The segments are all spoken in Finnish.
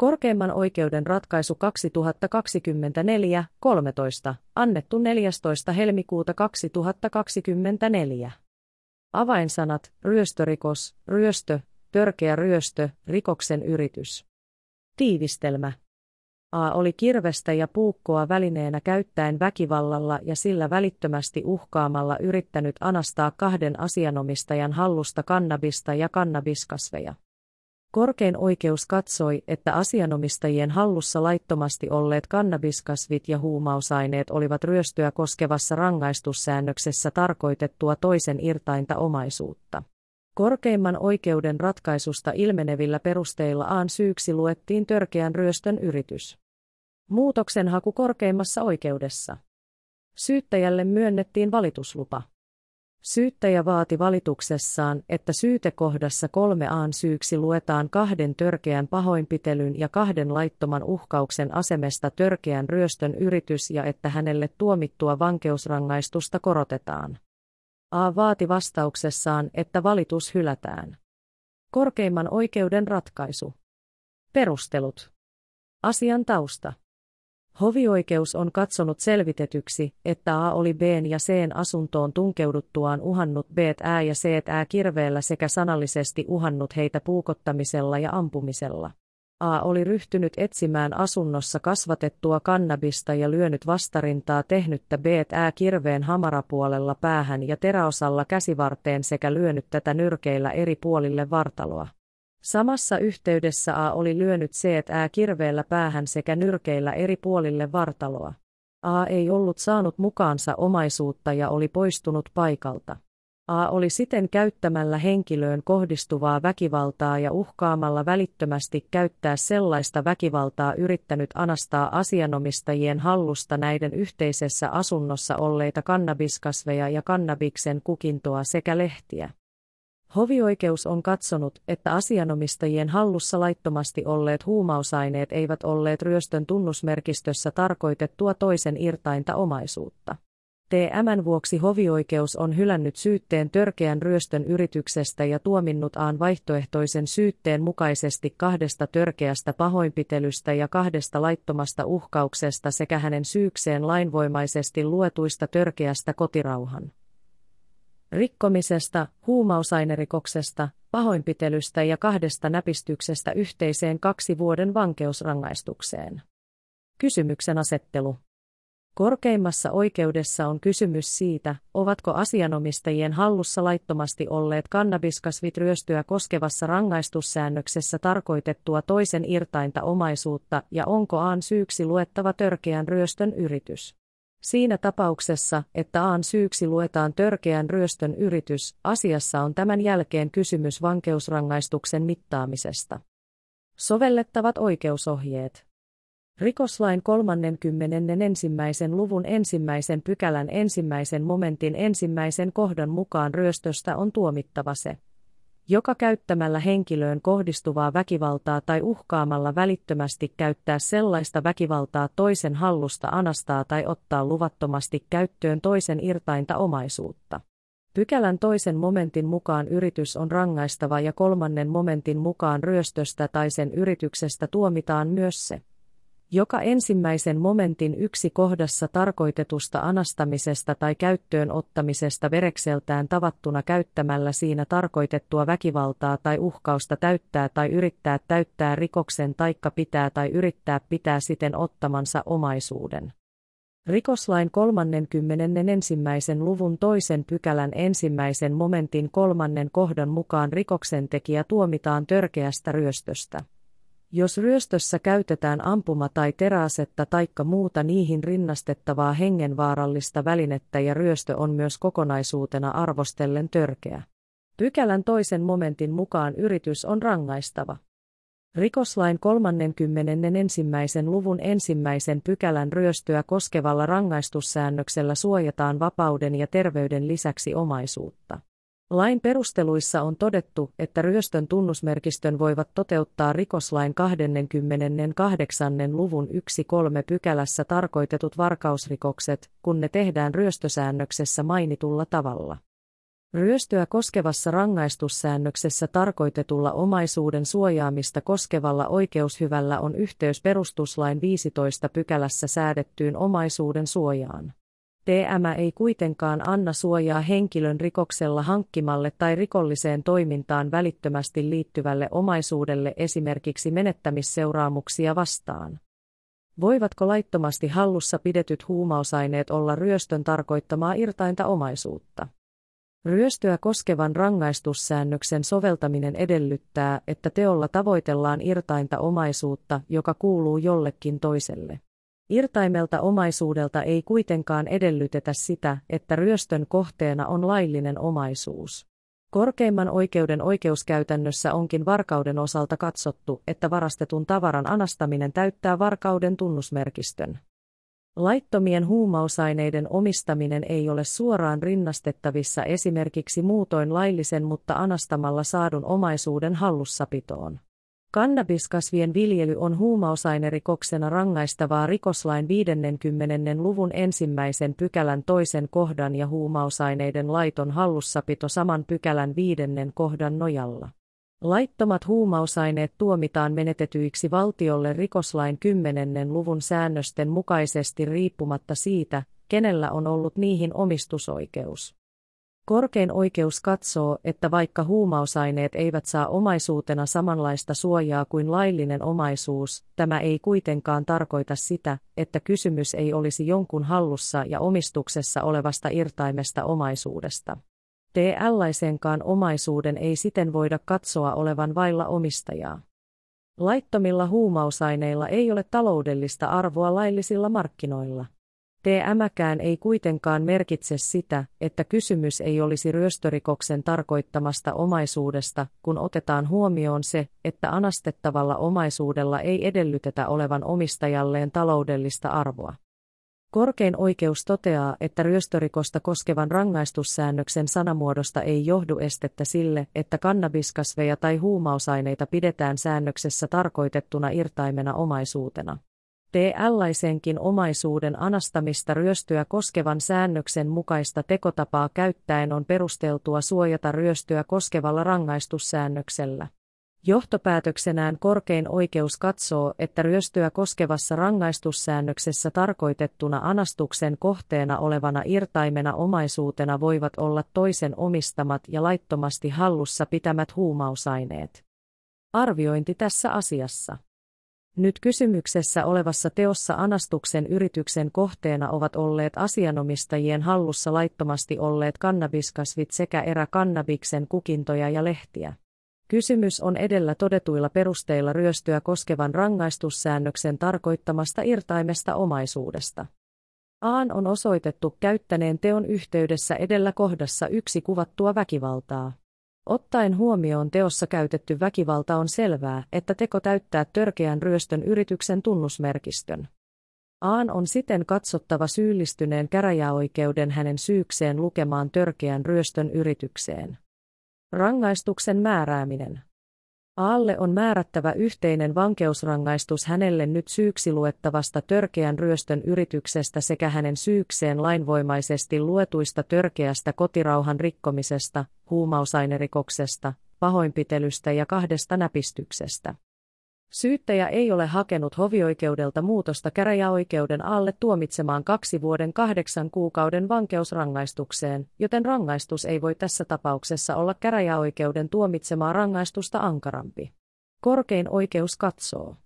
Korkeimman oikeuden ratkaisu 2024-13, annettu 14. helmikuuta 2024. Avainsanat, ryöstörikos, ryöstö, törkeä ryöstö, rikoksen yritys. Tiivistelmä. A oli kirvestä ja puukkoa välineenä käyttäen väkivallalla ja sillä välittömästi uhkaamalla yrittänyt anastaa kahden asianomistajan hallusta kannabista ja kannabiskasveja. Korkein oikeus katsoi, että asianomistajien hallussa laittomasti olleet kannabiskasvit ja huumausaineet olivat ryöstöä koskevassa rangaistussäännöksessä tarkoitettua toisen irtainta omaisuutta. Korkeimman oikeuden ratkaisusta ilmenevillä perusteilla aan syyksi luettiin törkeän ryöstön yritys. Muutoksen haku korkeimmassa oikeudessa. Syyttäjälle myönnettiin valituslupa. Syyttäjä vaati valituksessaan, että syytekohdassa kolme aan syyksi luetaan kahden törkeän pahoinpitelyn ja kahden laittoman uhkauksen asemesta törkeän ryöstön yritys ja että hänelle tuomittua vankeusrangaistusta korotetaan. A vaati vastauksessaan, että valitus hylätään. Korkeimman oikeuden ratkaisu. Perustelut. Asian tausta. Hovioikeus on katsonut selvitetyksi, että A oli B ja C asuntoon tunkeuduttuaan uhannut B ää ja C ää kirveellä sekä sanallisesti uhannut heitä puukottamisella ja ampumisella. A oli ryhtynyt etsimään asunnossa kasvatettua kannabista ja lyönyt vastarintaa tehnyttä B ää kirveen hamarapuolella päähän ja teräosalla käsivarteen sekä lyönyt tätä nyrkeillä eri puolille vartaloa. Samassa yhteydessä A oli lyönyt C-ää kirveellä päähän sekä nyrkeillä eri puolille vartaloa. A ei ollut saanut mukaansa omaisuutta ja oli poistunut paikalta. A oli siten käyttämällä henkilöön kohdistuvaa väkivaltaa ja uhkaamalla välittömästi käyttää sellaista väkivaltaa yrittänyt anastaa asianomistajien hallusta näiden yhteisessä asunnossa olleita kannabiskasveja ja kannabiksen kukintoa sekä lehtiä. Hovioikeus on katsonut, että asianomistajien hallussa laittomasti olleet huumausaineet eivät olleet ryöstön tunnusmerkistössä tarkoitettua toisen irtainta omaisuutta. TMn vuoksi hovioikeus on hylännyt syytteen törkeän ryöstön yrityksestä ja tuominnut aan vaihtoehtoisen syytteen mukaisesti kahdesta törkeästä pahoinpitelystä ja kahdesta laittomasta uhkauksesta sekä hänen syykseen lainvoimaisesti luetuista törkeästä kotirauhan rikkomisesta, huumausainerikoksesta, pahoinpitelystä ja kahdesta näpistyksestä yhteiseen kaksi vuoden vankeusrangaistukseen. Kysymyksen asettelu. Korkeimmassa oikeudessa on kysymys siitä, ovatko asianomistajien hallussa laittomasti olleet kannabiskasvit ryöstöä koskevassa rangaistussäännöksessä tarkoitettua toisen irtainta omaisuutta ja onko aan syyksi luettava törkeän ryöstön yritys. Siinä tapauksessa, että Aan syyksi luetaan törkeän ryöstön yritys, asiassa on tämän jälkeen kysymys vankeusrangaistuksen mittaamisesta. Sovellettavat oikeusohjeet. Rikoslain 31. luvun ensimmäisen pykälän ensimmäisen momentin ensimmäisen kohdan mukaan ryöstöstä on tuomittava se, joka käyttämällä henkilöön kohdistuvaa väkivaltaa tai uhkaamalla välittömästi käyttää sellaista väkivaltaa toisen hallusta anastaa tai ottaa luvattomasti käyttöön toisen irtainta omaisuutta. Pykälän toisen momentin mukaan yritys on rangaistava ja kolmannen momentin mukaan ryöstöstä tai sen yrityksestä tuomitaan myös se joka ensimmäisen momentin yksi kohdassa tarkoitetusta anastamisesta tai käyttöön ottamisesta verekseltään tavattuna käyttämällä siinä tarkoitettua väkivaltaa tai uhkausta täyttää tai yrittää täyttää rikoksen taikka pitää tai yrittää pitää siten ottamansa omaisuuden. Rikoslain 31. luvun toisen pykälän ensimmäisen momentin kolmannen kohdan mukaan rikoksentekijä tuomitaan törkeästä ryöstöstä. Jos ryöstössä käytetään ampuma- tai teräasetta taikka muuta niihin rinnastettavaa hengenvaarallista välinettä ja ryöstö on myös kokonaisuutena arvostellen törkeä. Pykälän toisen momentin mukaan yritys on rangaistava. Rikoslain 31. luvun ensimmäisen pykälän ryöstöä koskevalla rangaistussäännöksellä suojataan vapauden ja terveyden lisäksi omaisuutta. Lain perusteluissa on todettu, että ryöstön tunnusmerkistön voivat toteuttaa rikoslain 28. luvun 1.3 pykälässä tarkoitetut varkausrikokset, kun ne tehdään ryöstösäännöksessä mainitulla tavalla. Ryöstöä koskevassa rangaistussäännöksessä tarkoitetulla omaisuuden suojaamista koskevalla oikeushyvällä on yhteys perustuslain 15 pykälässä säädettyyn omaisuuden suojaan. TM ei kuitenkaan anna suojaa henkilön rikoksella hankkimalle tai rikolliseen toimintaan välittömästi liittyvälle omaisuudelle esimerkiksi menettämisseuraamuksia vastaan. Voivatko laittomasti hallussa pidetyt huumausaineet olla ryöstön tarkoittamaa irtainta omaisuutta? Ryöstöä koskevan rangaistussäännöksen soveltaminen edellyttää, että teolla tavoitellaan irtainta omaisuutta, joka kuuluu jollekin toiselle. Irtaimelta omaisuudelta ei kuitenkaan edellytetä sitä, että ryöstön kohteena on laillinen omaisuus. Korkeimman oikeuden oikeuskäytännössä onkin varkauden osalta katsottu, että varastetun tavaran anastaminen täyttää varkauden tunnusmerkistön. Laittomien huumausaineiden omistaminen ei ole suoraan rinnastettavissa esimerkiksi muutoin laillisen mutta anastamalla saadun omaisuuden hallussapitoon. Kannabiskasvien viljely on huumausainerikoksena rangaistavaa rikoslain 50. luvun ensimmäisen pykälän toisen kohdan ja huumausaineiden laiton hallussapito saman pykälän viidennen kohdan nojalla. Laittomat huumausaineet tuomitaan menetetyiksi valtiolle rikoslain 10. luvun säännösten mukaisesti riippumatta siitä, kenellä on ollut niihin omistusoikeus. Korkein oikeus katsoo, että vaikka huumausaineet eivät saa omaisuutena samanlaista suojaa kuin laillinen omaisuus, tämä ei kuitenkaan tarkoita sitä, että kysymys ei olisi jonkun hallussa ja omistuksessa olevasta irtaimesta omaisuudesta. Tällaisenkaan omaisuuden ei siten voida katsoa olevan vailla omistajaa. Laittomilla huumausaineilla ei ole taloudellista arvoa laillisilla markkinoilla. TMkään ei kuitenkaan merkitse sitä, että kysymys ei olisi ryöstörikoksen tarkoittamasta omaisuudesta, kun otetaan huomioon se, että anastettavalla omaisuudella ei edellytetä olevan omistajalleen taloudellista arvoa. Korkein oikeus toteaa, että ryöstörikosta koskevan rangaistussäännöksen sanamuodosta ei johdu estettä sille, että kannabiskasveja tai huumausaineita pidetään säännöksessä tarkoitettuna irtaimena omaisuutena. Tällaisenkin omaisuuden anastamista ryöstöä koskevan säännöksen mukaista tekotapaa käyttäen on perusteltua suojata ryöstöä koskevalla rangaistussäännöksellä. Johtopäätöksenään korkein oikeus katsoo, että ryöstöä koskevassa rangaistussäännöksessä tarkoitettuna anastuksen kohteena olevana irtaimena omaisuutena voivat olla toisen omistamat ja laittomasti hallussa pitämät huumausaineet. Arviointi tässä asiassa. Nyt kysymyksessä olevassa teossa anastuksen yrityksen kohteena ovat olleet asianomistajien hallussa laittomasti olleet kannabiskasvit sekä erä kannabiksen kukintoja ja lehtiä. Kysymys on edellä todetuilla perusteilla ryöstöä koskevan rangaistussäännöksen tarkoittamasta irtaimesta omaisuudesta. Aan on osoitettu käyttäneen teon yhteydessä edellä kohdassa yksi kuvattua väkivaltaa. Ottaen huomioon teossa käytetty väkivalta on selvää, että teko täyttää törkeän ryöstön yrityksen tunnusmerkistön. Aan on siten katsottava syyllistyneen käräjäoikeuden hänen syykseen lukemaan törkeän ryöstön yritykseen. Rangaistuksen määrääminen. Aalle on määrättävä yhteinen vankeusrangaistus hänelle nyt syyksi luettavasta törkeän ryöstön yrityksestä sekä hänen syykseen lainvoimaisesti luetuista törkeästä kotirauhan rikkomisesta, huumausainerikoksesta, pahoinpitelystä ja kahdesta näpistyksestä. Syyttäjä ei ole hakenut hovioikeudelta muutosta käräjäoikeuden alle tuomitsemaan kaksi vuoden kahdeksan kuukauden vankeusrangaistukseen, joten rangaistus ei voi tässä tapauksessa olla käräjäoikeuden tuomitsemaa rangaistusta ankarampi. Korkein oikeus katsoo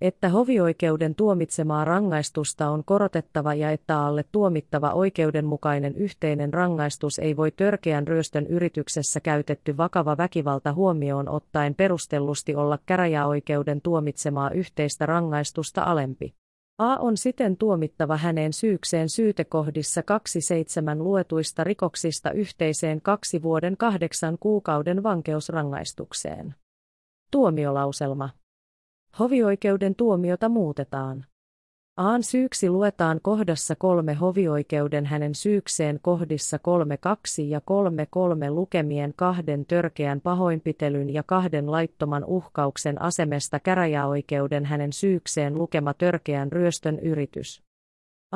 että hovioikeuden tuomitsemaa rangaistusta on korotettava ja että alle tuomittava oikeudenmukainen yhteinen rangaistus ei voi törkeän ryöstön yrityksessä käytetty vakava väkivalta huomioon ottaen perustellusti olla käräjäoikeuden tuomitsemaa yhteistä rangaistusta alempi. A on siten tuomittava häneen syykseen syytekohdissa 27 luetuista rikoksista yhteiseen kaksi vuoden kahdeksan kuukauden vankeusrangaistukseen. Tuomiolauselma Hovioikeuden tuomiota muutetaan. Aan syyksi luetaan kohdassa kolme hovioikeuden hänen syykseen kohdissa 3.2 ja 3.3 lukemien kahden törkeän pahoinpitelyn ja kahden laittoman uhkauksen asemesta käräjäoikeuden hänen syykseen lukema törkeän ryöstön yritys.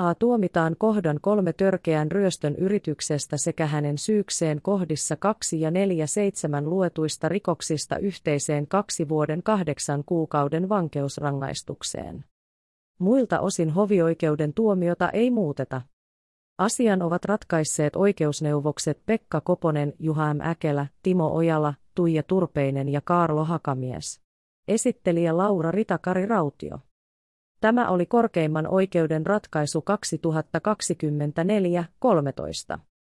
A tuomitaan kohdan kolme törkeän ryöstön yrityksestä sekä hänen syykseen kohdissa 2 ja 4 seitsemän luetuista rikoksista yhteiseen kaksi vuoden kahdeksan kuukauden vankeusrangaistukseen. Muilta osin hovioikeuden tuomiota ei muuteta. Asian ovat ratkaisseet oikeusneuvokset Pekka Koponen, Juha M. Äkelä, Timo Ojala, Tuija Turpeinen ja Kaarlo Hakamies. Esittelijä Laura Ritakari Rautio. Tämä oli korkeimman oikeuden ratkaisu 2024-13.